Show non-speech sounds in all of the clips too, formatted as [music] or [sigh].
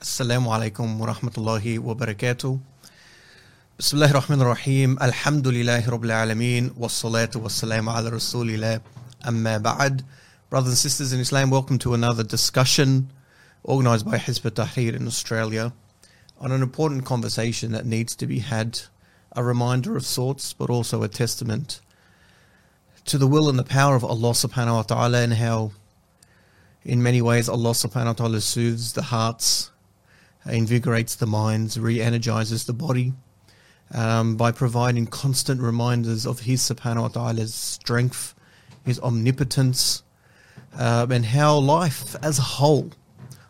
السلام عليكم ورحمة الله وبركاته بسم الله الرحمن الرحيم الحمد لله رب العالمين والصلاة والسلام على رسول الله أما بعد Brothers and sisters in Islam, welcome to another discussion organised by Hizb ut-Tahrir in Australia on an important conversation that needs to be had, a reminder of sorts, but also a testament to the will and the power of Allah subhanahu wa ta'ala and how in many ways Allah subhanahu wa ta'ala soothes the hearts, invigorates the minds, re-energizes the body um, by providing constant reminders of His subhanahu strength, His omnipotence, um, and how life as a whole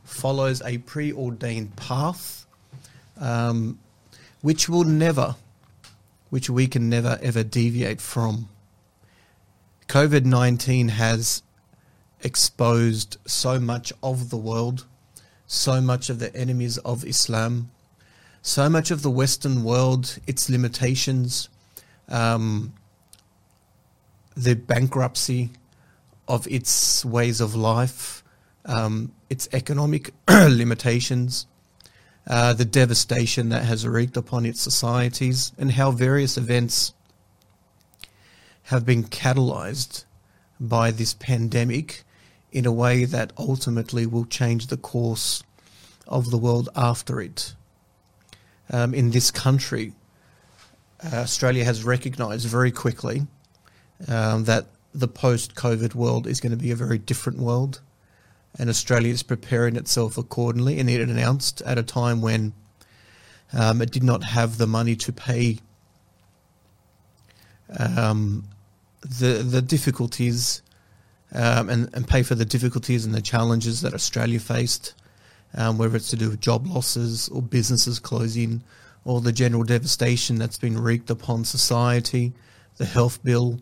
follows a preordained path um, which will never, which we can never ever deviate from. COVID 19 has exposed so much of the world, so much of the enemies of Islam, so much of the Western world, its limitations, um, the bankruptcy of its ways of life, um, its economic [clears throat] limitations, uh, the devastation that has wreaked upon its societies, and how various events have been catalyzed by this pandemic in a way that ultimately will change the course of the world after it. Um, in this country, uh, Australia has recognized very quickly um, that the post COVID world is going to be a very different world, and Australia is preparing itself accordingly. And it announced at a time when um, it did not have the money to pay um, the the difficulties um, and and pay for the difficulties and the challenges that Australia faced, um, whether it's to do with job losses or businesses closing, or the general devastation that's been wreaked upon society, the health bill,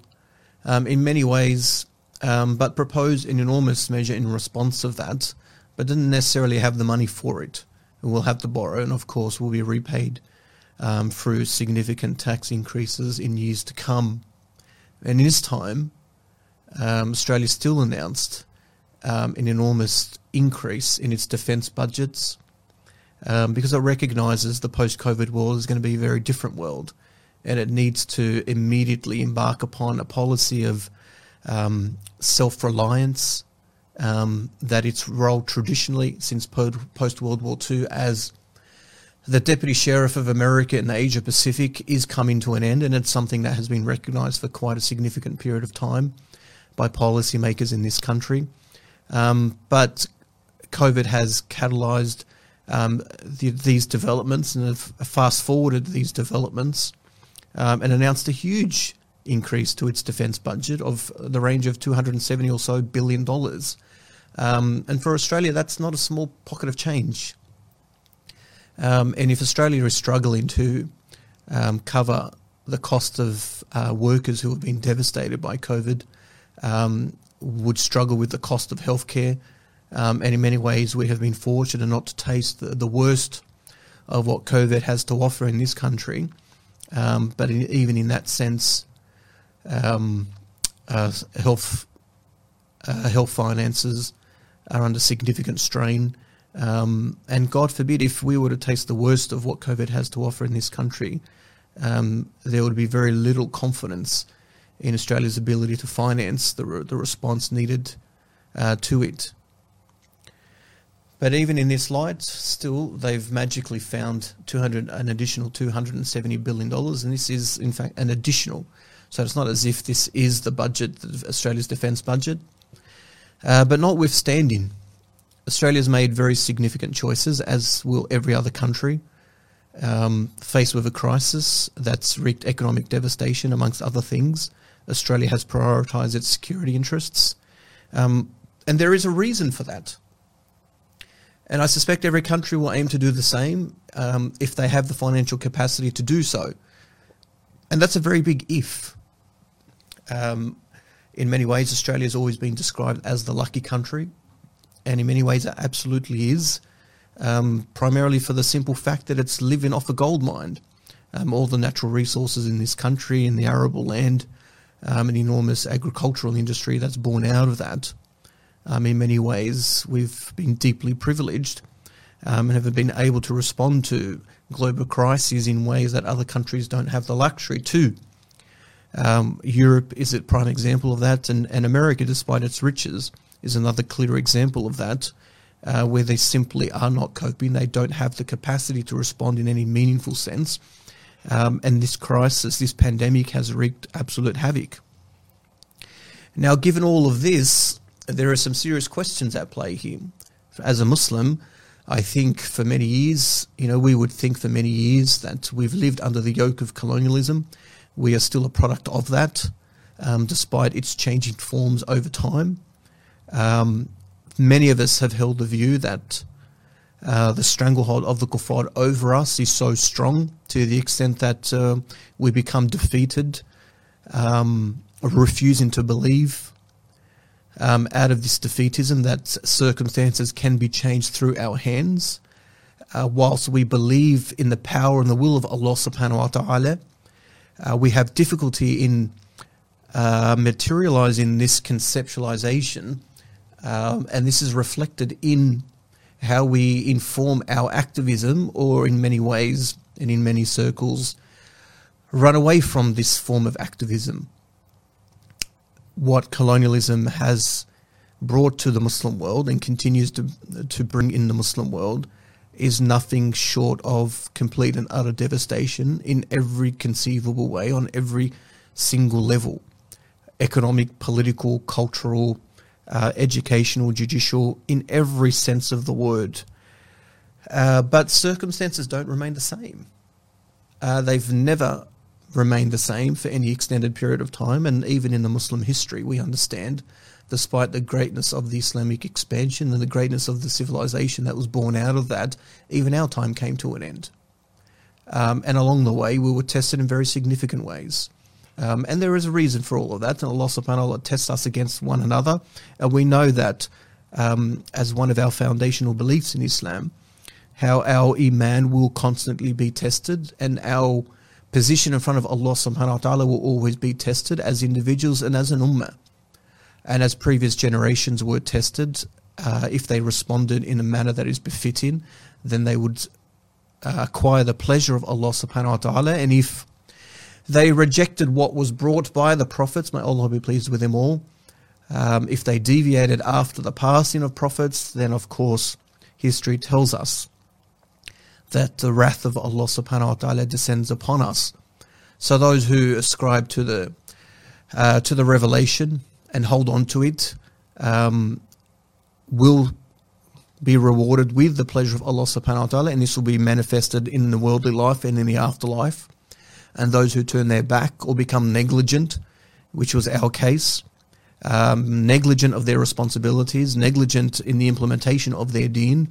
um, in many ways, um, but proposed an enormous measure in response of that, but didn't necessarily have the money for it. And we'll have to borrow, and of course, will be repaid um, through significant tax increases in years to come. And in this time, um, Australia still announced um, an enormous increase in its defence budgets um, because it recognises the post-COVID world is going to be a very different world, and it needs to immediately embark upon a policy of um, self-reliance um, that its role traditionally since post World War II as the deputy sheriff of America in the Asia Pacific is coming to an end, and it's something that has been recognised for quite a significant period of time by policymakers in this country. Um, but COVID has catalysed um, the, these developments and have fast forwarded these developments um, and announced a huge increase to its defence budget of the range of 270 or so billion dollars. Um, and for Australia, that's not a small pocket of change. Um, and if Australia is struggling to um, cover the cost of uh, workers who have been devastated by COVID, um, would struggle with the cost of healthcare, um, and in many ways, we have been fortunate not to taste the, the worst of what COVID has to offer in this country. Um, but in, even in that sense, um, uh, health uh, health finances are under significant strain. Um, and God forbid, if we were to taste the worst of what COVID has to offer in this country, um, there would be very little confidence in Australia's ability to finance the, the response needed uh, to it. But even in this light, still they've magically found 200 an additional 270 billion dollars, and this is in fact an additional. So it's not as if this is the budget, Australia's defence budget. Uh, but notwithstanding, Australia's made very significant choices, as will every other country, um, faced with a crisis that's wreaked economic devastation, amongst other things. Australia has prioritised its security interests, um, and there is a reason for that. And I suspect every country will aim to do the same um, if they have the financial capacity to do so. And that's a very big if. Um, in many ways, Australia has always been described as the lucky country, and in many ways, it absolutely is. Um, primarily for the simple fact that it's living off a gold mine. Um, all the natural resources in this country, in the arable land, um, an enormous agricultural industry that's born out of that. Um, in many ways, we've been deeply privileged um, and have been able to respond to global crises in ways that other countries don't have the luxury to. Um, Europe is a prime example of that, and, and America, despite its riches, is another clear example of that, uh, where they simply are not coping. They don't have the capacity to respond in any meaningful sense. Um, and this crisis, this pandemic, has wreaked absolute havoc. Now, given all of this, there are some serious questions at play here. As a Muslim, I think for many years, you know, we would think for many years that we've lived under the yoke of colonialism. We are still a product of that, um, despite its changing forms over time. Um, many of us have held the view that uh, the stranglehold of the kuffar over us is so strong to the extent that uh, we become defeated, um, refusing to believe um, out of this defeatism that circumstances can be changed through our hands. Uh, whilst we believe in the power and the will of Allah subhanahu wa ta'ala, uh, we have difficulty in uh, materializing this conceptualization, um, and this is reflected in how we inform our activism, or in many ways and in many circles, run away from this form of activism. What colonialism has brought to the Muslim world and continues to to bring in the Muslim world is nothing short of complete and utter devastation in every conceivable way on every single level. Economic, political, cultural, uh, educational, judicial, in every sense of the word. Uh, but circumstances don't remain the same. Uh, they've never remained the same for any extended period of time. And even in the Muslim history, we understand, despite the greatness of the Islamic expansion and the greatness of the civilization that was born out of that, even our time came to an end. Um, and along the way, we were tested in very significant ways. Um, and there is a reason for all of that. And Allah subhanahu wa ta'ala tests us against one another. And we know that um, as one of our foundational beliefs in Islam, how our iman will constantly be tested and our position in front of Allah subhanahu wa ta'ala will always be tested as individuals and as an ummah. And as previous generations were tested, uh, if they responded in a manner that is befitting, then they would uh, acquire the pleasure of Allah subhanahu wa ta'ala. And if they rejected what was brought by the prophets, may Allah be pleased with them all, um, if they deviated after the passing of prophets, then of course history tells us that the wrath of Allah subhanahu wa ta'ala descends upon us. So those who ascribe to the uh, to the revelation and hold on to it um, will be rewarded with the pleasure of Allah subhanahu wa ta'ala, and this will be manifested in the worldly life and in the afterlife. And those who turn their back or become negligent, which was our case, um, negligent of their responsibilities, negligent in the implementation of their deen,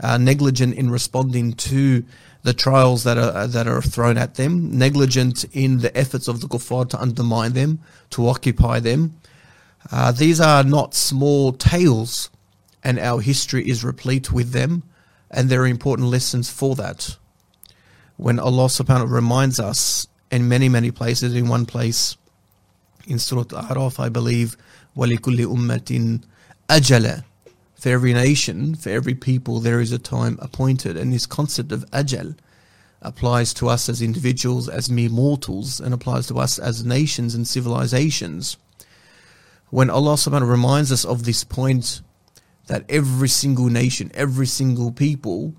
uh, negligent in responding to the trials that are that are thrown at them, negligent in the efforts of the kuffar to undermine them, to occupy them. Uh, these are not small tales, and our history is replete with them, and there are important lessons for that When Allah subhanahu wa ta'ala reminds us in many, many places, in one place, in Surah Al-A'raf, I believe, وَلِكُلِّ أُمَّةٍ أَجَلًا for every nation, for every people, there is a time appointed. And this concept of ajal applies to us as individuals, as mere mortals, and applies to us as nations and civilizations. When Allah subhanahu wa ta'ala reminds us of this point, that every single nation, every single people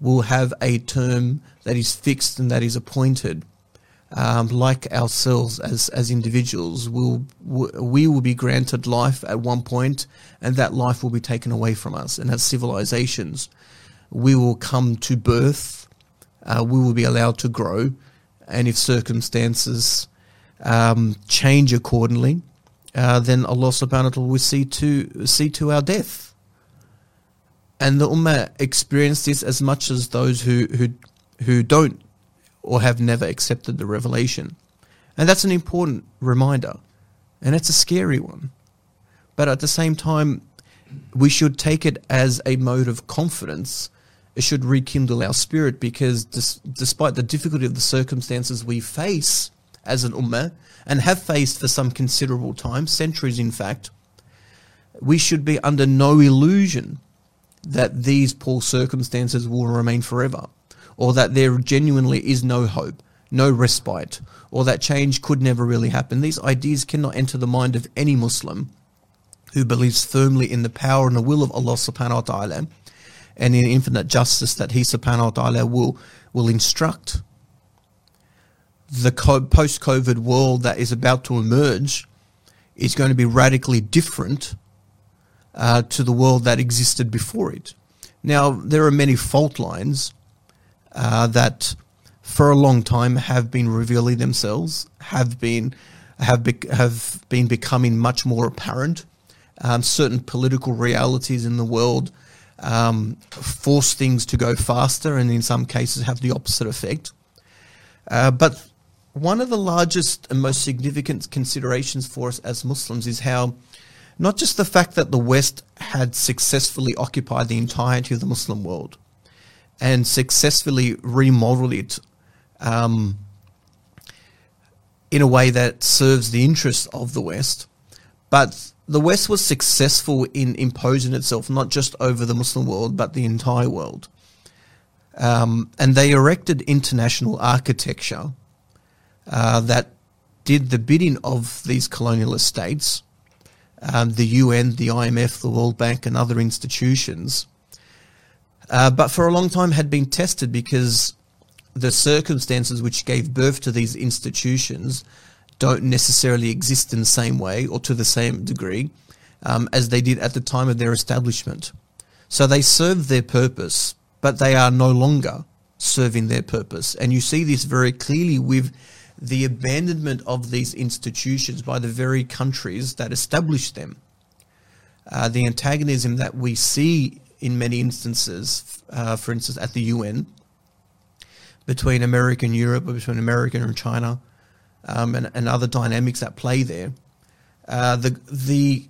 will have a term that is fixed and that is appointed um, like ourselves as as individuals, will we will be granted life at one point, and that life will be taken away from us. And as civilizations, we will come to birth, uh, we will be allowed to grow, and if circumstances um, change accordingly, uh, then Allah Subhanahu wa Taala will see to see to our death. And the Ummah experience this as much as those who who who don't or have never accepted the revelation. And that's an important reminder. And it's a scary one. But at the same time, we should take it as a mode of confidence. It should rekindle our spirit because dis- despite the difficulty of the circumstances we face as an ummah and have faced for some considerable time, centuries in fact, we should be under no illusion that these poor circumstances will remain forever, or that there genuinely is no hope, no respite, or that change could never really happen. These ideas cannot enter the mind of any Muslim who believes firmly in the power and the will of Allah subhanahu wa ta'ala and in infinite justice that He subhanahu wa ta'ala will, will instruct. The post COVID world that is about to emerge is going to be radically different uh, to the world that existed before it. Now, there are many fault lines uh, that for a long time have been revealing themselves, have been have be, have been becoming much more apparent. Um, certain political realities in the world um, force things to go faster, and in some cases have the opposite effect. Uh, but one of the largest and most significant considerations for us as Muslims is how not just the fact that the West had successfully occupied the entirety of the Muslim world and successfully remodeled it um, in a way that serves the interests of the West, but the West was successful in imposing itself not just over the Muslim world, but the entire world. Um, and they erected international architecture uh, that did the bidding of these colonialist states, um, the UN, the IMF, the World Bank, and other institutions. Uh, but for a long time had been tested because the circumstances which gave birth to these institutions don't necessarily exist in the same way or to the same degree um, as they did at the time of their establishment. So they serve their purpose, but they are no longer serving their purpose. And you see this very clearly with the abandonment of these institutions by the very countries that established them. Uh, the antagonism that we see in many instances, uh, for instance, at the UN, between America and Europe, or between America and China, um, and, and, other dynamics that play there. Uh, the the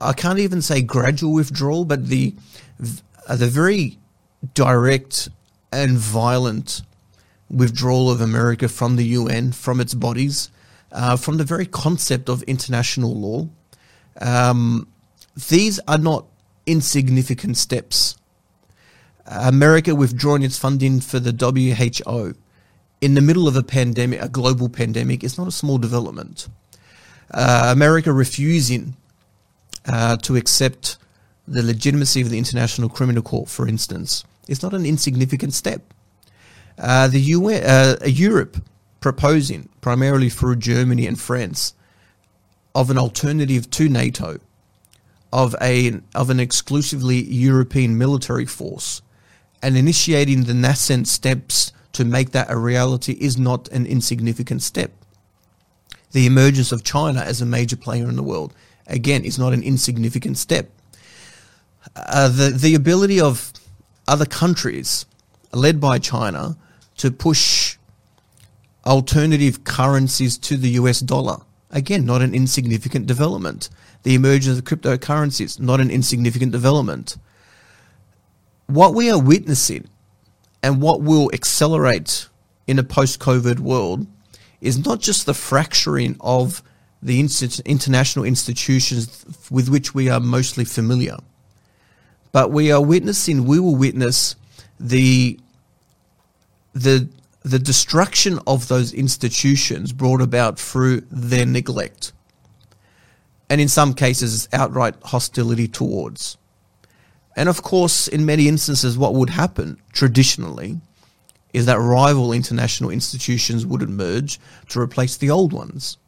I can't even say gradual withdrawal, but the uh, the very direct and violent withdrawal of America from the UN, from its bodies, uh, from the very concept of international law. Um, these are not insignificant steps. America withdrawing its funding for the WHO in the middle of a pandemic, a global pandemic, is not a small development. Uh, America refusing uh, to accept the legitimacy of the International Criminal Court, for instance, is not an insignificant step. Uh, the UN, uh, Europe proposing, primarily through Germany and France, of an alternative to NATO, of a of an exclusively European military force, and initiating the nascent steps to make that a reality is not an insignificant step. The emergence of China as a major player in the world, again, is not an insignificant step. Uh, the, the ability of other countries, led by China, to push alternative currencies to the US dollar, again, not an insignificant development. The emergence of cryptocurrencies, not an insignificant development. What we are witnessing and what will accelerate in a post-COVID world is not just the fracturing of the international institutions with which we are mostly familiar, but we are witnessing, we will witness the, the, the destruction of those institutions brought about through their neglect. And in some cases, outright hostility towards. And of course, in many instances, what would happen traditionally is that rival international institutions would emerge to replace the old ones.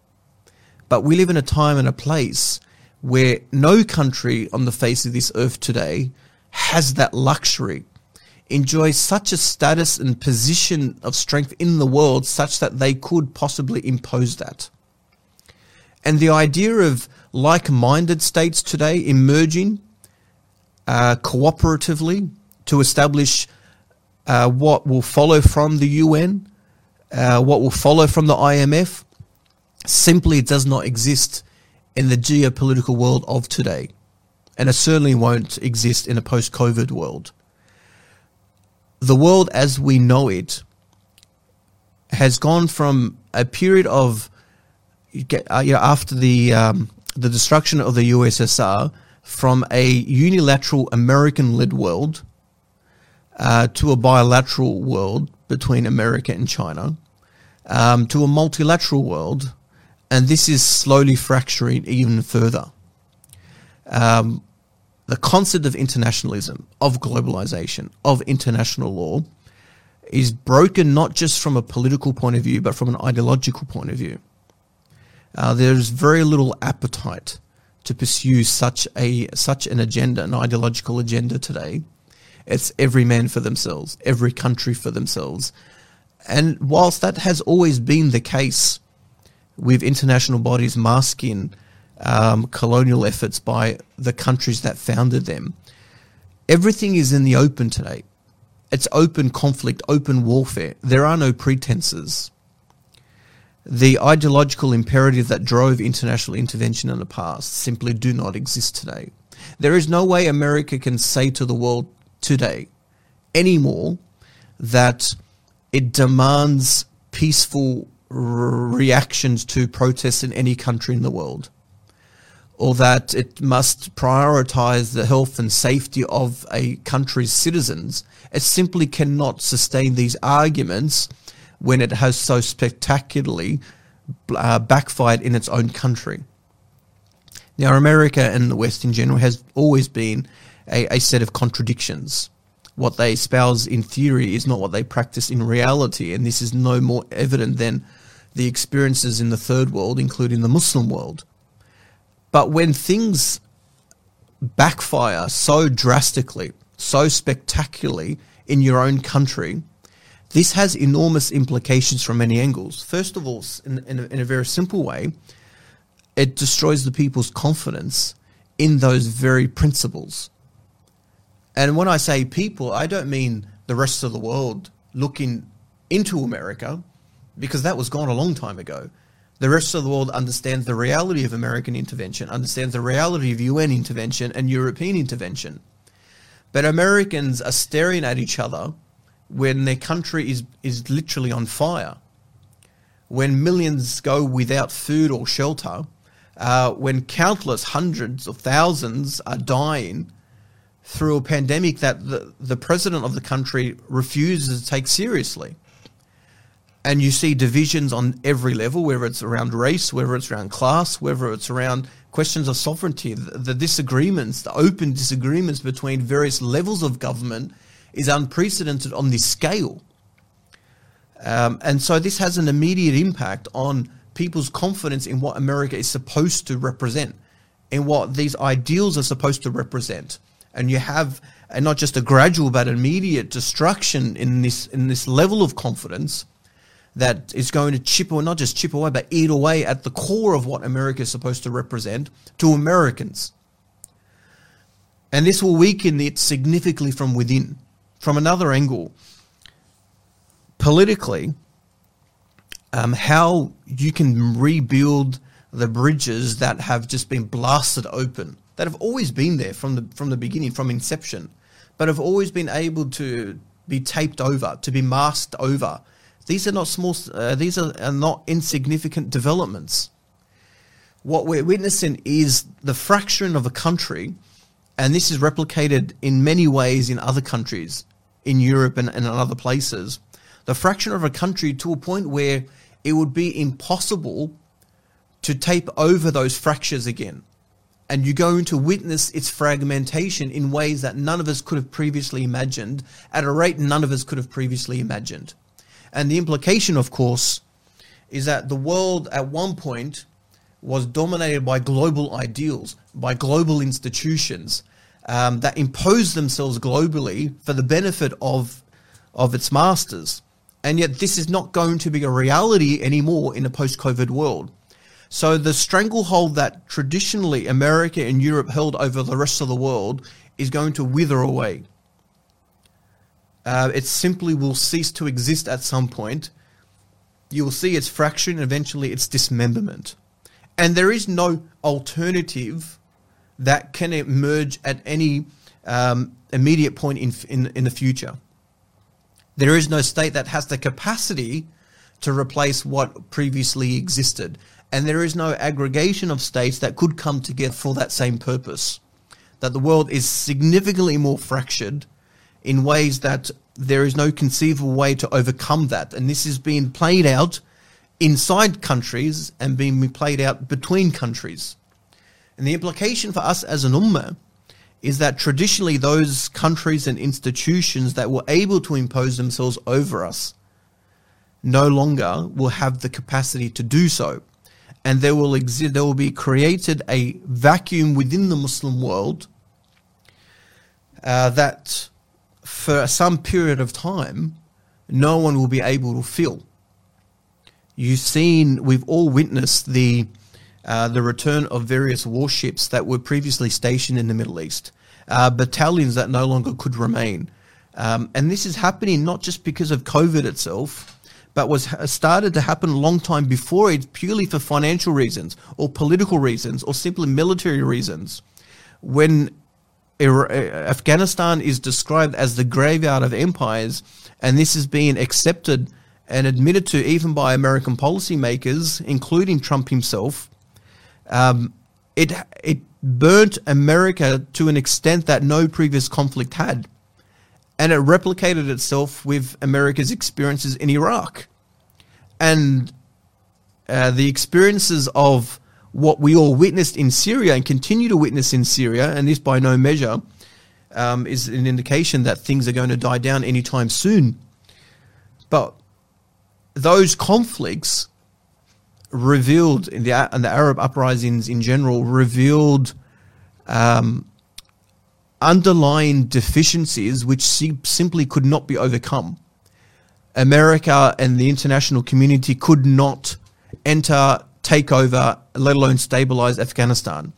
But we live in a time and a place where no country on the face of this earth today has that luxury, enjoys such a status and position of strength in the world such that they could possibly impose that. And the idea of like-minded states today emerging uh, cooperatively to establish uh, what will follow from the UN, uh, what will follow from the IMF, simply does not exist in the geopolitical world of today. And it certainly won't exist in a post-COVID world. The world as we know it has gone from a period of, uh, you know, after the, um, the destruction of the USSR, from a unilateral American led world uh, to a bilateral world between America and China um, to a multilateral world, and this is slowly fracturing even further. Um, the concept of internationalism, of globalization, of international law is broken not just from a political point of view, but from an ideological point of view. Uh, there's very little appetite to pursue such a such an agenda, an ideological agenda today. It's every man for themselves, every country for themselves. And whilst that has always been the case with international bodies masking um, colonial efforts by the countries that founded them, everything is in the open today. It's open conflict, open warfare. There are no pretenses. The ideological imperative that drove international intervention in the past simply do not exist today. There is no way America can say to the world today anymore that it demands peaceful reactions to protests in any country in the world or that it must prioritize the health and safety of a country's citizens. It simply cannot sustain these arguments when it has so spectacularly uh, backfired in its own country. Now, America and the West in general has always been a, a set of contradictions. What they espouse in theory is not what they practice in reality, and this is no more evident than the experiences in the third world, including the Muslim world. But when things backfire so drastically, so spectacularly in your own country, this has enormous implications from many angles. First of all, in, in, a, in a very simple way, it destroys the people's confidence in those very principles. And when I say people, I don't mean the rest of the world looking into America, because that was gone a long time ago. The rest of the world understands the reality of American intervention, understands the reality of UN intervention and European intervention. But Americans are staring at each other when their country is, is literally on fire, when millions go without food or shelter, uh, when countless hundreds of thousands are dying through a pandemic that the, the president of the country refuses to take seriously and you see divisions on every level, whether it's around race, whether it's around class, whether it's around questions of sovereignty. The, the, disagreements, the open disagreements between various levels of government is unprecedented on this scale. Um, and so this has an immediate impact on people's confidence in what America is supposed to represent, in what these ideals are supposed to represent. And you have and not just a gradual but immediate destruction in this in this level of confidence that is going to chip away, not just chip away, but eat away at the core of what America is supposed to represent to Americans. And this will weaken it significantly from within. From another angle, politically, um, how you can rebuild the bridges that have just been blasted open, that have always been there from the from the beginning, from inception, but have always been able to be taped over, to be masked over, these are not small. Uh, these are, are not insignificant developments. What we're witnessing is the fracturing of a country, and this is replicated in many ways in other countries, in Europe and, and in other places. The fracturing of a country to a point where it would be impossible to tape over those fractures again. And you're going to witness its fragmentation in ways that none of us could have previously imagined, at a rate none of us could have previously imagined. And the implication, of course, is that the world at one point was dominated by global ideals, by global institutions um, that imposed themselves globally for the benefit of, of its masters. And yet, this is not going to be a reality anymore in a post COVID world. So, the stranglehold that traditionally America and Europe held over the rest of the world is going to wither away. Uh, it simply will cease to exist at some point. You will see its fracturing and eventually its dismemberment. And there is no alternative that can emerge at any um, immediate point in, in, in the future. There is no state that has the capacity to replace what previously existed. And there is no aggregation of states that could come together for that same purpose. that the world is significantly more fractured in ways that there is no conceivable way to overcome that. And this is being played out inside countries and being played out between countries. And the implication for us as an ummah is that traditionally those countries and institutions that were able to impose themselves over us no longer will have the capacity to do so. And there will exist, there will be created a vacuum within the Muslim world uh, that for some period of time, no one will be able to fill. You've seen, we've all witnessed the uh, the return of various warships that were previously stationed in the Middle East, uh, battalions that no longer could remain. Um, and this is happening not just because of COVID itself, but was started to happen a long time before it, purely for financial reasons or political reasons or simply military reasons. When Afghanistan is described as the graveyard of empires, and this is being accepted and admitted to even by American policymakers, including Trump himself. Um, it it burnt America to an extent that no previous conflict had, and it replicated itself with America's experiences in Iraq, and uh, the experiences of what we all witnessed in Syria and continue to witness in Syria, and this by no measure um, is an indication that things are going to die down anytime soon. But those conflicts revealed in the, the Arab uprisings in general revealed um, underlying deficiencies which simply could not be overcome. America and the international community could not enter take over, let alone stabilize Afghanistan.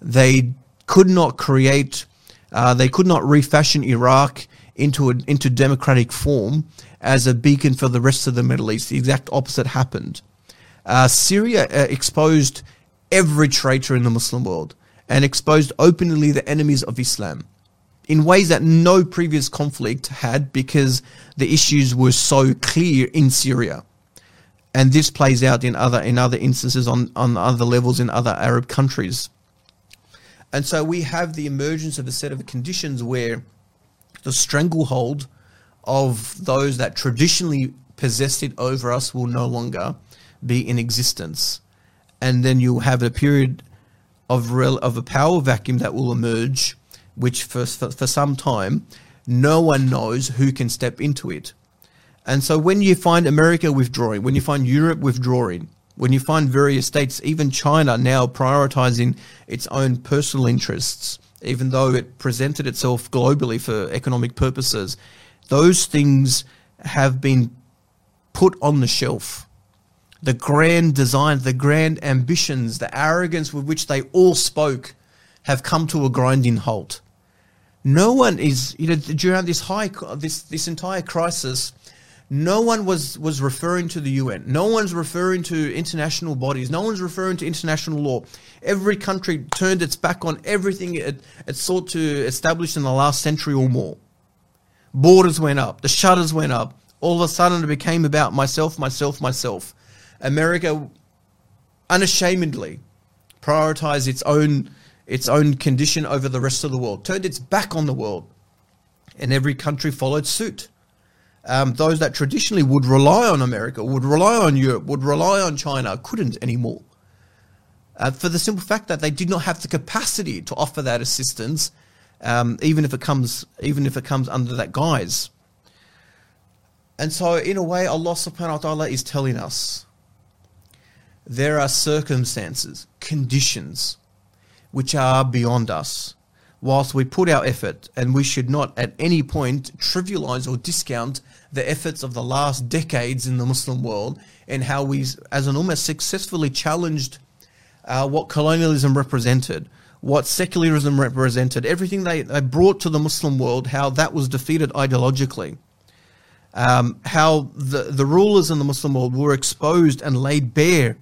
They could not create, uh, they could not refashion Iraq into a, into democratic form as a beacon for the rest of the Middle East. The exact opposite happened. Uh, Syria uh, exposed every traitor in the Muslim world and exposed openly the enemies of Islam in ways that no previous conflict had because the issues were so clear in Syria and this plays out in other in other instances on on other levels in other Arab countries. And so we have the emergence of a set of conditions where the stranglehold of those that traditionally possessed it over us will no longer be in existence. And then you'll have a period of real, of a power vacuum that will emerge, which for, for, for some time, no one knows who can step into it. And so when you find America withdrawing, when you find Europe withdrawing, when you find various states, even China now prioritizing its own personal interests, even though it presented itself globally for economic purposes, those things have been put on the shelf. The grand design, the grand ambitions, the arrogance with which they all spoke have come to a grinding halt. No one is, you know, during this high, this, this entire crisis, no one was, was referring to the UN. No one's referring to international bodies. No one's referring to international law. Every country turned its back on everything it, it sought to establish in the last century or more. Borders went up. The shutters went up. All of a sudden, it became about myself, myself, myself. America unashamedly prioritized its own its own condition over the rest of the world, turned its back on the world, and every country followed suit um, those that traditionally would rely on America, would rely on Europe, would rely on China, couldn't anymore. Uh, for the simple fact that they did not have the capacity to offer that assistance, um, even if it comes, even if it comes under that guise. And so, in a way, Allah Subhanahu wa Taala is telling us there are circumstances, conditions, which are beyond us. Whilst we put our effort, and we should not at any point trivialize or discount the efforts of the last decades in the Muslim world and how we, as an ummah, successfully challenged uh, what colonialism represented, what secularism represented, everything they, they brought to the Muslim world, how that was defeated ideologically. Um, how the, the rulers in the Muslim world were exposed and laid bare,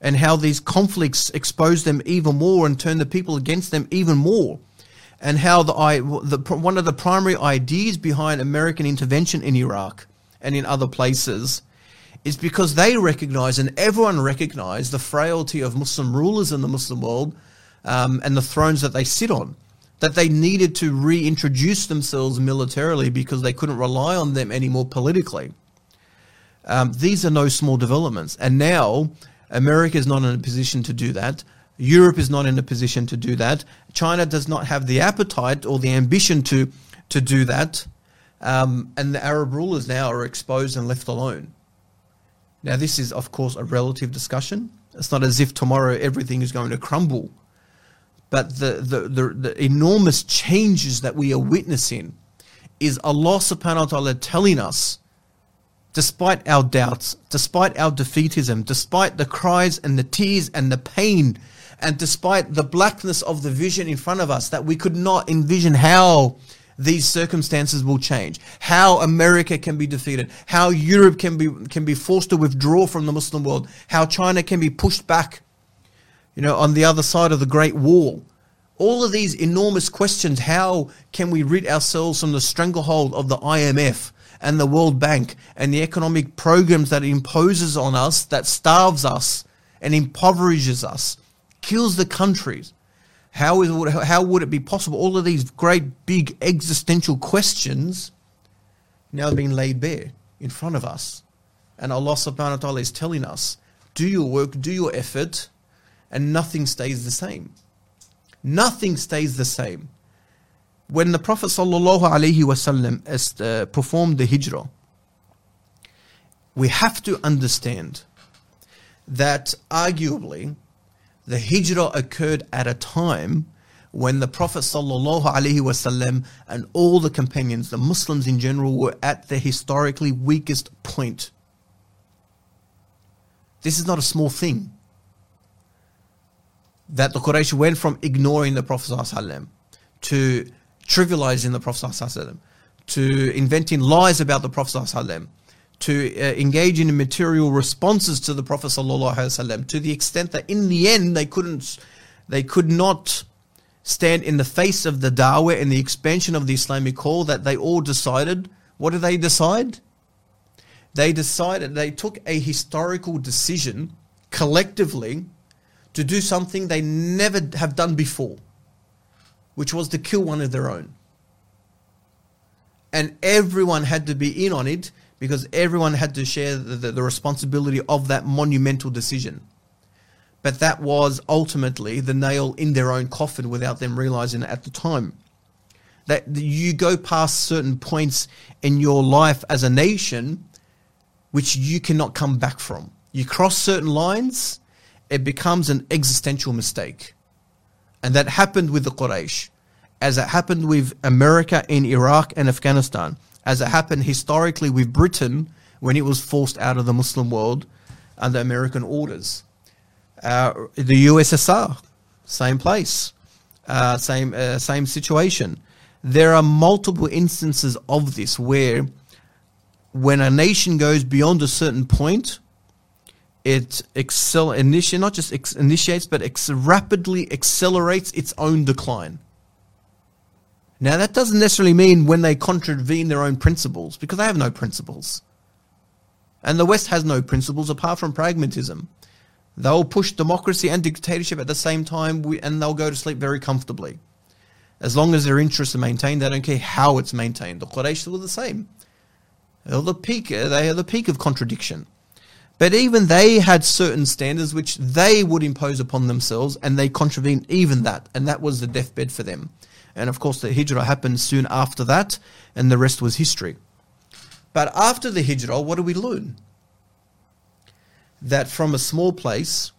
and how these conflicts exposed them even more and turned the people against them even more and how the, the one of the primary ideas behind American intervention in Iraq and in other places is because they recognize and everyone recognized the frailty of Muslim rulers in the Muslim world um, and the thrones that they sit on. that they needed to reintroduce themselves militarily because they couldn't rely on them anymore politically. Um, these are no small developments. And now America is not in a position to do that. Europe is not in a position to do that. China does not have the appetite or the ambition to, to do that. Um, and the Arab rulers now are exposed and left alone. Now, this is, of course, a relative discussion. It's not as if tomorrow everything is going to crumble. But the, the, the, the enormous changes that we are witnessing is Allah subhanahu wa ta'ala telling us, despite our doubts, despite our defeatism, despite the cries and the tears and the pain, and despite the blackness of the vision in front of us, that we could not envision how these circumstances will change, how America can be defeated, how Europe can be can be forced to withdraw from the Muslim world, how China can be pushed back, you know, on the other side of the Great Wall. All of these enormous questions, how can we rid ourselves from the stranglehold of the IMF and the World Bank and the economic programs that it imposes on us, that starves us and impoverishes us, kills the countries? How, is, how would it be possible? All of these great big existential questions now being laid bare in front of us. And Allah subhanahu wa ta'ala is telling us, do your work, do your effort, and nothing stays the same. Nothing stays the same. When the Prophet wasallam uh, performed the hijrah, we have to understand that arguably the hijrah occurred at a time when the Prophet ﷺ and all the companions, the Muslims in general, were at their historically weakest point. This is not a small thing. That the Quraysh went from ignoring the Prophet ﷺ to trivializing the Prophet ﷺ to inventing lies about the Prophet ﷺ to uh, engage in material responses to the Prophet ﷺ to the extent that in the end they couldn't, they could not stand in the face of the dawah and the expansion of the Islamic call that they all decided. What did they decide? They decided, they took a historical decision collectively to do something they never have done before, which was to kill one of their own. And everyone had to be in on it because everyone had to share the, the, the, responsibility of that monumental decision. But that was ultimately the nail in their own coffin without them realizing it at the time. That you go past certain points in your life as a nation which you cannot come back from. You cross certain lines, it becomes an existential mistake. And that happened with the Quraysh, as it happened with America in Iraq and Afghanistan as it happened historically with Britain when it was forced out of the Muslim world under American orders. Uh, the USSR, same place, uh, same uh, same situation. There are multiple instances of this where, when a nation goes beyond a certain point, it excel initiate not just ex- initiates but ex- rapidly accelerates its own decline. Now, that doesn't necessarily mean when they contravene their own principles, because they have no principles. And the West has no principles apart from pragmatism. They'll push democracy and dictatorship at the same time, and they'll go to sleep very comfortably. As long as their interests are maintained, they don't care how it's maintained. The Quraysh were the same. They're the peak, they are the peak of contradiction. But even they had certain standards which they would impose upon themselves, and they contravened even that, and that was the deathbed for them. And of course, the hijrah happened soon after that, and the rest was history. But after the hijrah, what do we learn? That from a small place,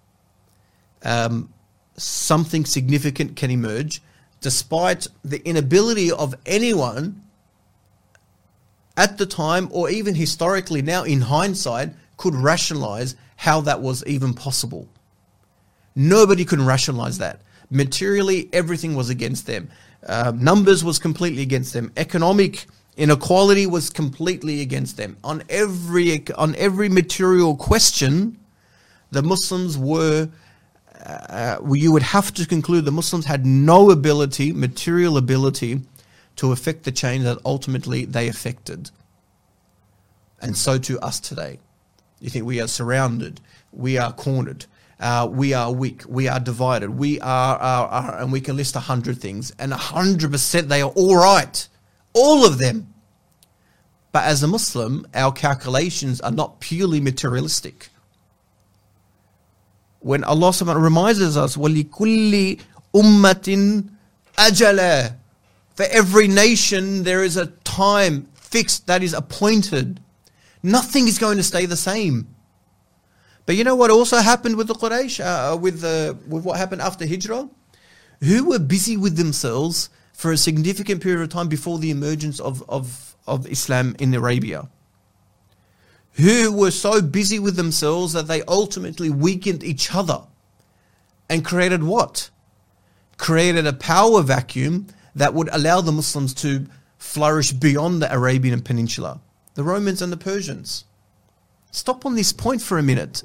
um, something significant can emerge, despite the inability of anyone at the time, or even historically now in hindsight, could rationalize how that was even possible. Nobody could rationalize that. Materially, everything was against them. Uh, numbers was completely against them. Economic inequality was completely against them. On every on every material question, the Muslims were. Uh, you would have to conclude the Muslims had no ability, material ability, to affect the change that ultimately they affected. And so to us today. You think we are surrounded, we are cornered, uh, we are weak, we are divided, we are, are, are and we can list a hundred things, and a hundred percent they are all right, all of them. But as a Muslim, our calculations are not purely materialistic. When Allah subhanahu reminds us, وَلِكُلِّ أُمَّةٍ أَجَلًا For every nation, there is a time fixed that is appointed. Nothing is going to stay the same. But you know what also happened with the Quraysh, uh, with, the, with what happened after Hijrah? Who were busy with themselves for a significant period of time before the emergence of, of, of Islam in Arabia. Who were so busy with themselves that they ultimately weakened each other and created what? Created a power vacuum that would allow the Muslims to flourish beyond the Arabian Peninsula, the Romans and the Persians. Stop on this point for a minute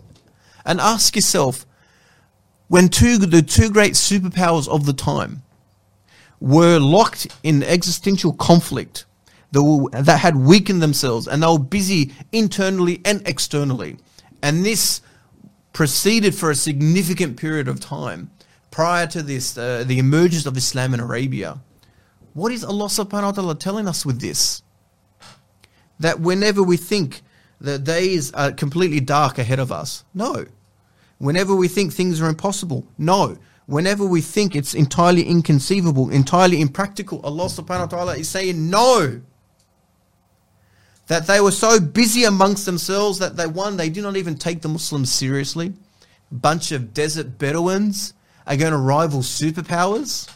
and ask yourself when two, the two great superpowers of the time were locked in existential conflict that that had weakened themselves and they were busy internally and externally. And this proceeded for a significant period of time prior to this, uh, the emergence of Islam in Arabia. What is Allah subhanahu wa ta'ala telling us with this? That whenever we think the days are completely dark ahead of us, no. Whenever we think things are impossible, no. Whenever we think it's entirely inconceivable, entirely impractical, Allah subhanahu wa ta'ala is saying no. That they were so busy amongst themselves that they, one, they did not even take the Muslims seriously. A bunch of desert Bedouins are going to rival superpowers.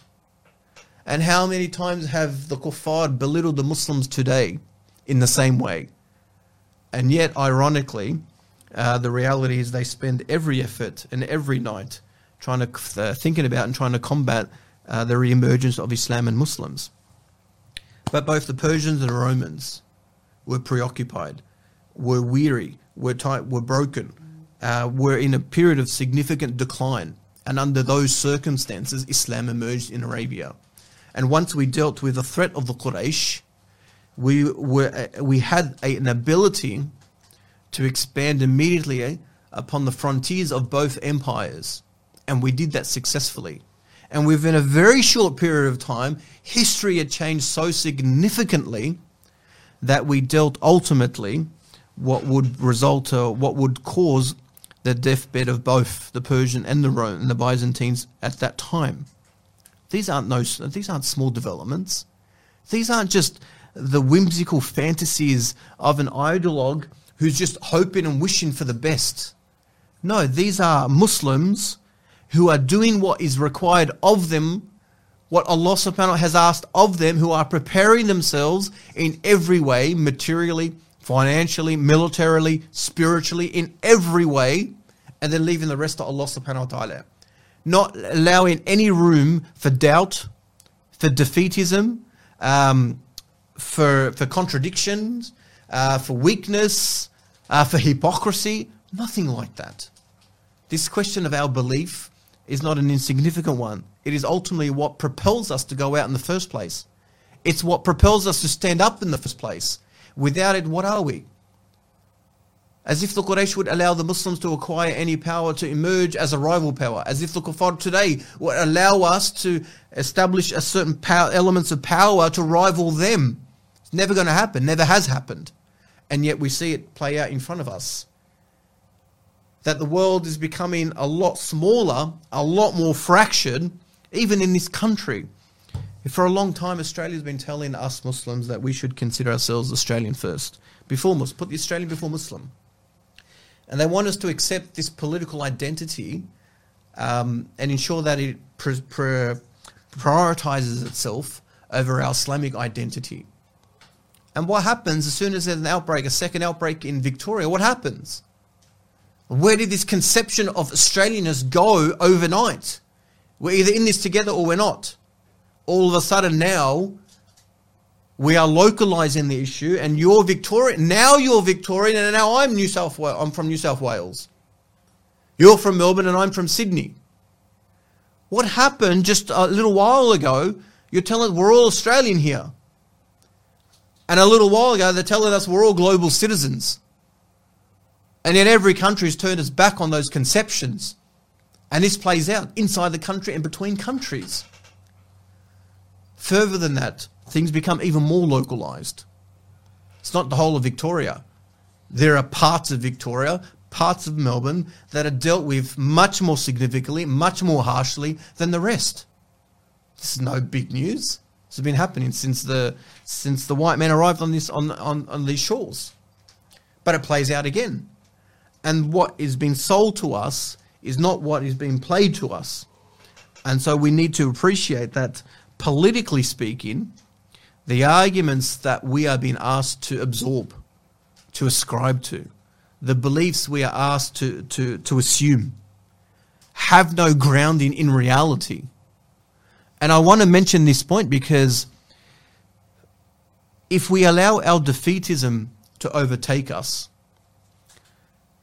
And how many times have the kuffar belittled the Muslims today in the same way? And yet, ironically, uh, the reality is they spend every effort and every night trying to uh, thinking about and trying to combat uh, the re-emergence of Islam and Muslims. But both the Persians and the Romans were preoccupied, were weary, were tight, were broken, uh, were in a period of significant decline. And under those circumstances, Islam emerged in Arabia. And once we dealt with the threat of the Quraysh, we were uh, we had a, an ability to expand immediately upon the frontiers of both empires. And we did that successfully. And within a very short period of time, history had changed so significantly that we dealt ultimately what would result, uh, what would cause the deathbed of both the Persian and the Roman and the Byzantines at that time. These aren't no, these aren't small developments. These aren't just the whimsical fantasies of an ideologue who's just hoping and wishing for the best. No, these are Muslims who are doing what is required of them, what Allah subhanahu wa ta'ala has asked of them, who are preparing themselves in every way, materially, financially, militarily, spiritually, in every way, and then leaving the rest to Allah subhanahu wa ta'ala. Not allowing any room for doubt, for defeatism, um, for, for contradictions, uh, for weakness, uh, for hypocrisy. Nothing like that. This question of our belief is not an insignificant one. It is ultimately what propels us to go out in the first place. It's what propels us to stand up in the first place. Without it, what are we? As if the Quraysh would allow the Muslims to acquire any power to emerge as a rival power. As if the Kuffar today would allow us to establish a certain power, elements of power to rival them. It's never going to happen. Never has happened. And yet we see it play out in front of us that the world is becoming a lot smaller, a lot more fractured, even in this country. For a long time, Australia's been telling us Muslims that we should consider ourselves Australian first, before Muslim, put the Australian before Muslim. And they want us to accept this political identity um, and ensure that it pr- pr- prioritizes itself over our Islamic identity. And what happens as soon as there's an outbreak, a second outbreak in Victoria, what happens? Where did this conception of Australianness go overnight? We're either in this together or we're not. All of a sudden now, we are localizing the issue, and you're Victorian. Now you're Victorian, and now I'm New South Wales. I'm from New South Wales. You're from Melbourne, and I'm from Sydney. What happened just a little while ago? You're telling we're all Australian here, and a little while ago they're telling us we're all global citizens. And yet every country has turned its back on those conceptions. And this plays out inside the country and between countries. Further than that, things become even more localized. It's not the whole of Victoria. There are parts of Victoria, parts of Melbourne that are dealt with much more significantly, much more harshly than the rest. This is no big news. This has been happening since the since the white man arrived on this on on, on these shores. But it plays out again. And what is being sold to us is not what is being played to us. And so we need to appreciate that politically speaking, the arguments that we are being asked to absorb, to ascribe to, the beliefs we are asked to, to, to assume, have no grounding in reality. And I want to mention this point because if we allow our defeatism to overtake us,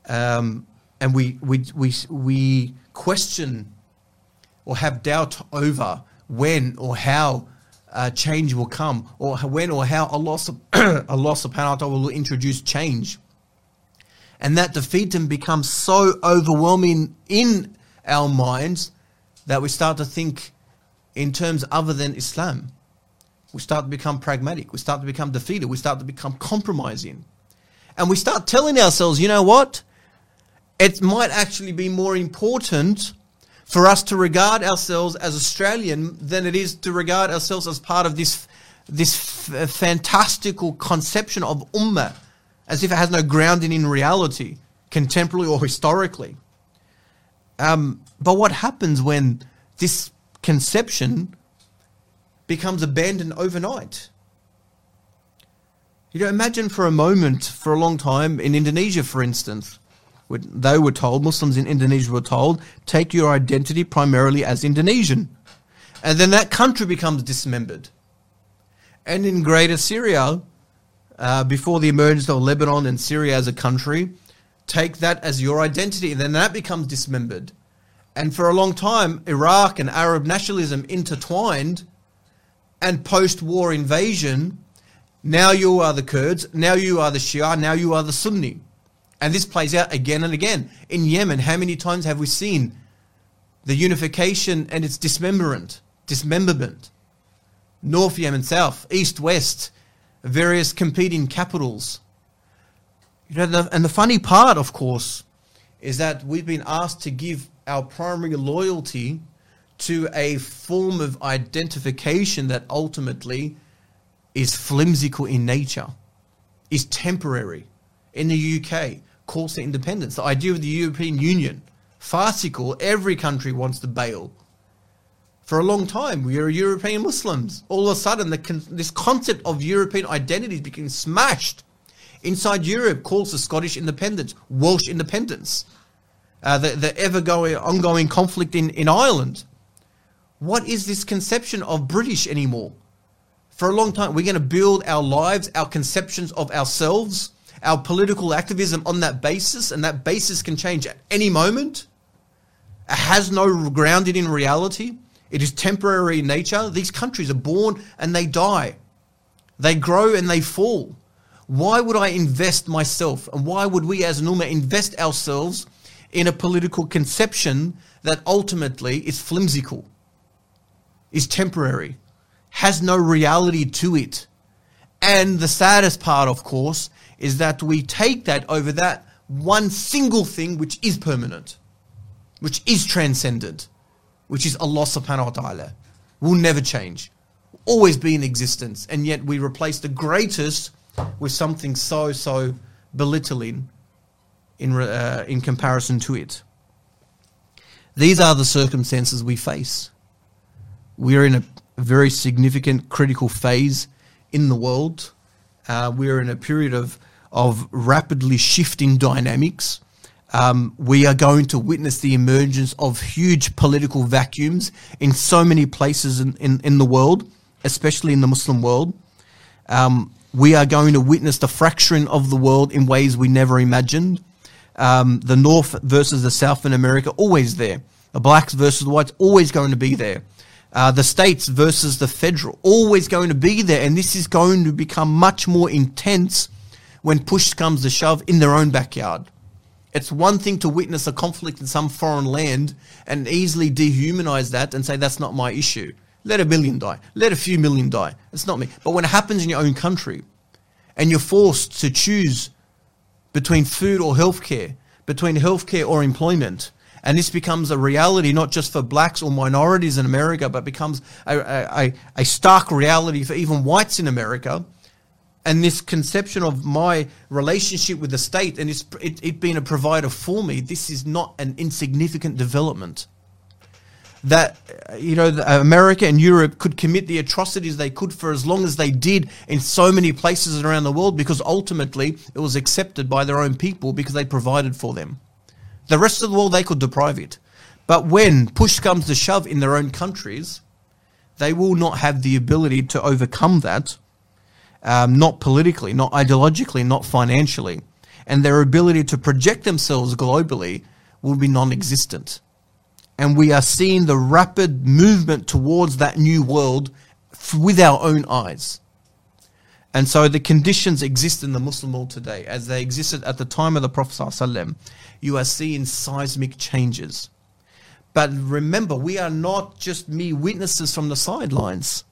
um, and we, we, we, we question or have doubt over when or how uh, change will come, or when or how Allah, Allah subhanahu wa ta'ala will introduce change. And that defeatism becomes so overwhelming in our minds that we start to think in terms other than Islam. We start to become pragmatic. We start to become defeated. We start to become compromising. And we start telling ourselves, you know what? It might actually be more important for us to regard ourselves as Australian than it is to regard ourselves as part of this, this f- fantastical conception of ummah, as if it has no grounding in reality, contemporary or historically. Um, but what happens when this conception becomes abandoned overnight? You know, imagine for a moment, for a long time, in Indonesia, for instance, they were told, Muslims in Indonesia were told, take your identity primarily as Indonesian. And then that country becomes dismembered. And in Greater Syria, uh, before the emergence of Lebanon and Syria as a country, take that as your identity, and then that becomes dismembered. And for a long time, Iraq and Arab nationalism intertwined, and post war invasion, now you are the Kurds, now you are the Shia, now you are the Sunni. And this plays out again and again. In Yemen, how many times have we seen the unification and its dismemberment? Dismemberment. North Yemen, South, East, West, various competing capitals. You know, the, and the funny part, of course, is that we've been asked to give our primary loyalty to a form of identification that ultimately is flimsical in nature, is temporary in the UK calls for independence. The idea of the European Union, farcical. Every country wants to bail. For a long time, we are European Muslims. All of a sudden, con- this concept of European identity is becoming smashed. Inside Europe, calls for Scottish independence, Welsh independence, uh, the, the ever going, ongoing conflict in, in Ireland. What is this conception of British anymore? For a long time, we're going to build our lives, our conceptions of ourselves our political activism on that basis, and that basis can change at any moment. It has no grounding in reality. It is temporary in nature. These countries are born and they die. They grow and they fall. Why would I invest myself and why would we as an Ummah invest ourselves in a political conception that ultimately is flimsical, is temporary, has no reality to it? And the saddest part, of course, is that we take that over that one single thing which is permanent, which is transcendent, which is Allah subhanahu wa ta'ala, will never change, always be in existence, and yet we replace the greatest with something so, so belittling in, uh, in comparison to it. These are the circumstances we face. We are in a very significant critical phase in the world. Uh, we're in a period of of rapidly shifting dynamics. Um, we are going to witness the emergence of huge political vacuums in so many places in, in, in the world, especially in the Muslim world. Um, we are going to witness the fracturing of the world in ways we never imagined. Um, the North versus the South in America, always there. The blacks versus the whites, always going to be there. Uh, the states versus the federal, always going to be there. And this is going to become much more intense when push comes to shove in their own backyard. It's one thing to witness a conflict in some foreign land and easily dehumanize that and say that's not my issue. Let a million die. Let a few million die. It's not me. But when it happens in your own country and you're forced to choose between food or healthcare, between healthcare or employment, and this becomes a reality not just for blacks or minorities in America, but becomes a, a, a stark reality for even whites in America, and this conception of my relationship with the state and it, it being a provider for me, this is not an insignificant development. That you know, America and Europe could commit the atrocities they could for as long as they did in so many places around the world, because ultimately it was accepted by their own people because they provided for them. The rest of the world they could deprive it, but when push comes to shove in their own countries, they will not have the ability to overcome that um, not politically, not ideologically, not financially. And their ability to project themselves globally will be non existent. And we are seeing the rapid movement towards that new world with our own eyes. And so the conditions exist in the Muslim world today, as they existed at the time of the Prophet. ﷺ. You are seeing seismic changes. But remember, we are not just mere witnesses from the sidelines.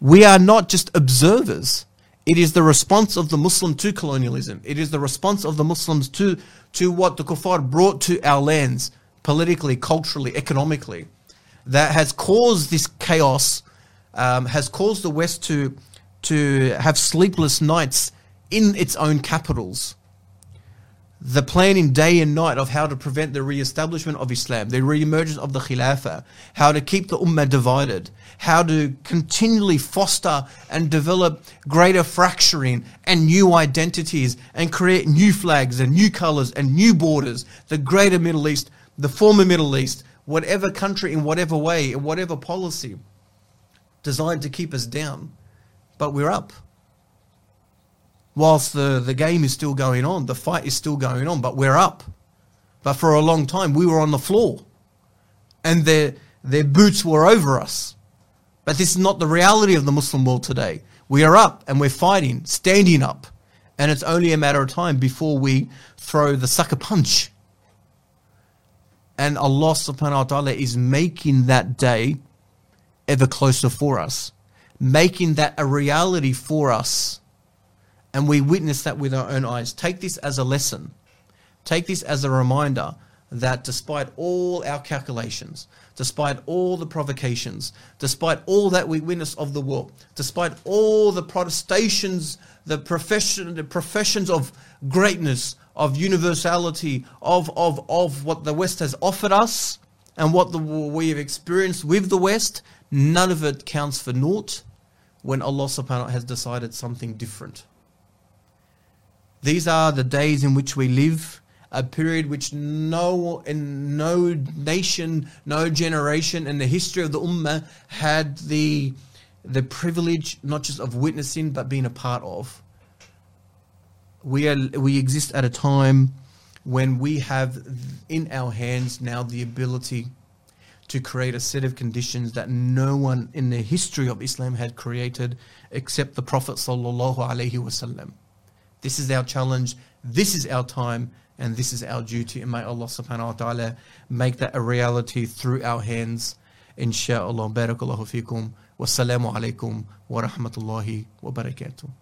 We are not just observers. It is the response of the Muslim to colonialism. It is the response of the Muslims to, to what the kuffar brought to our lands, politically, culturally, economically, that has caused this chaos, um, has caused the West to, to have sleepless nights in its own capitals. The planning day and night of how to prevent the re-establishment of Islam, the re-emergence of the Khilafah, how to keep the Ummah divided, how to continually foster and develop greater fracturing and new identities and create new flags and new colors and new borders, the greater Middle East, the former Middle East, whatever country in whatever way, in whatever policy designed to keep us down. But we're up whilst the, the game is still going on, the fight is still going on, but we're up. But for a long time, we were on the floor and their, their boots were over us. But this is not the reality of the Muslim world today. We are up and we're fighting, standing up. And it's only a matter of time before we throw the sucker punch. And Allah subhanahu wa ta'ala is making that day ever closer for us, making that a reality for us and we witness that with our own eyes. Take this as a lesson. Take this as a reminder that despite all our calculations, despite all the provocations, despite all that we witness of the world, despite all the protestations, the profession, the professions of greatness, of universality, of, of, of what the West has offered us and what the, we have experienced with the West, none of it counts for naught when Allah subhanahu wa ta'ala has decided something different. These are the days in which we live, a period which no in no nation, no generation in the history of the ummah had the the privilege not just of witnessing but being a part of. We are we exist at a time when we have in our hands now the ability to create a set of conditions that no one in the history of Islam had created except the Prophet sallallahu alaihi wasallam. This is our challenge. This is our time. And this is our duty. And may Allah subhanahu wa ta'ala make that a reality through our hands. Insha'Allah. Barakallahu fikum. Wassalamu alaikum wa rahmatullahi wa barakatuh.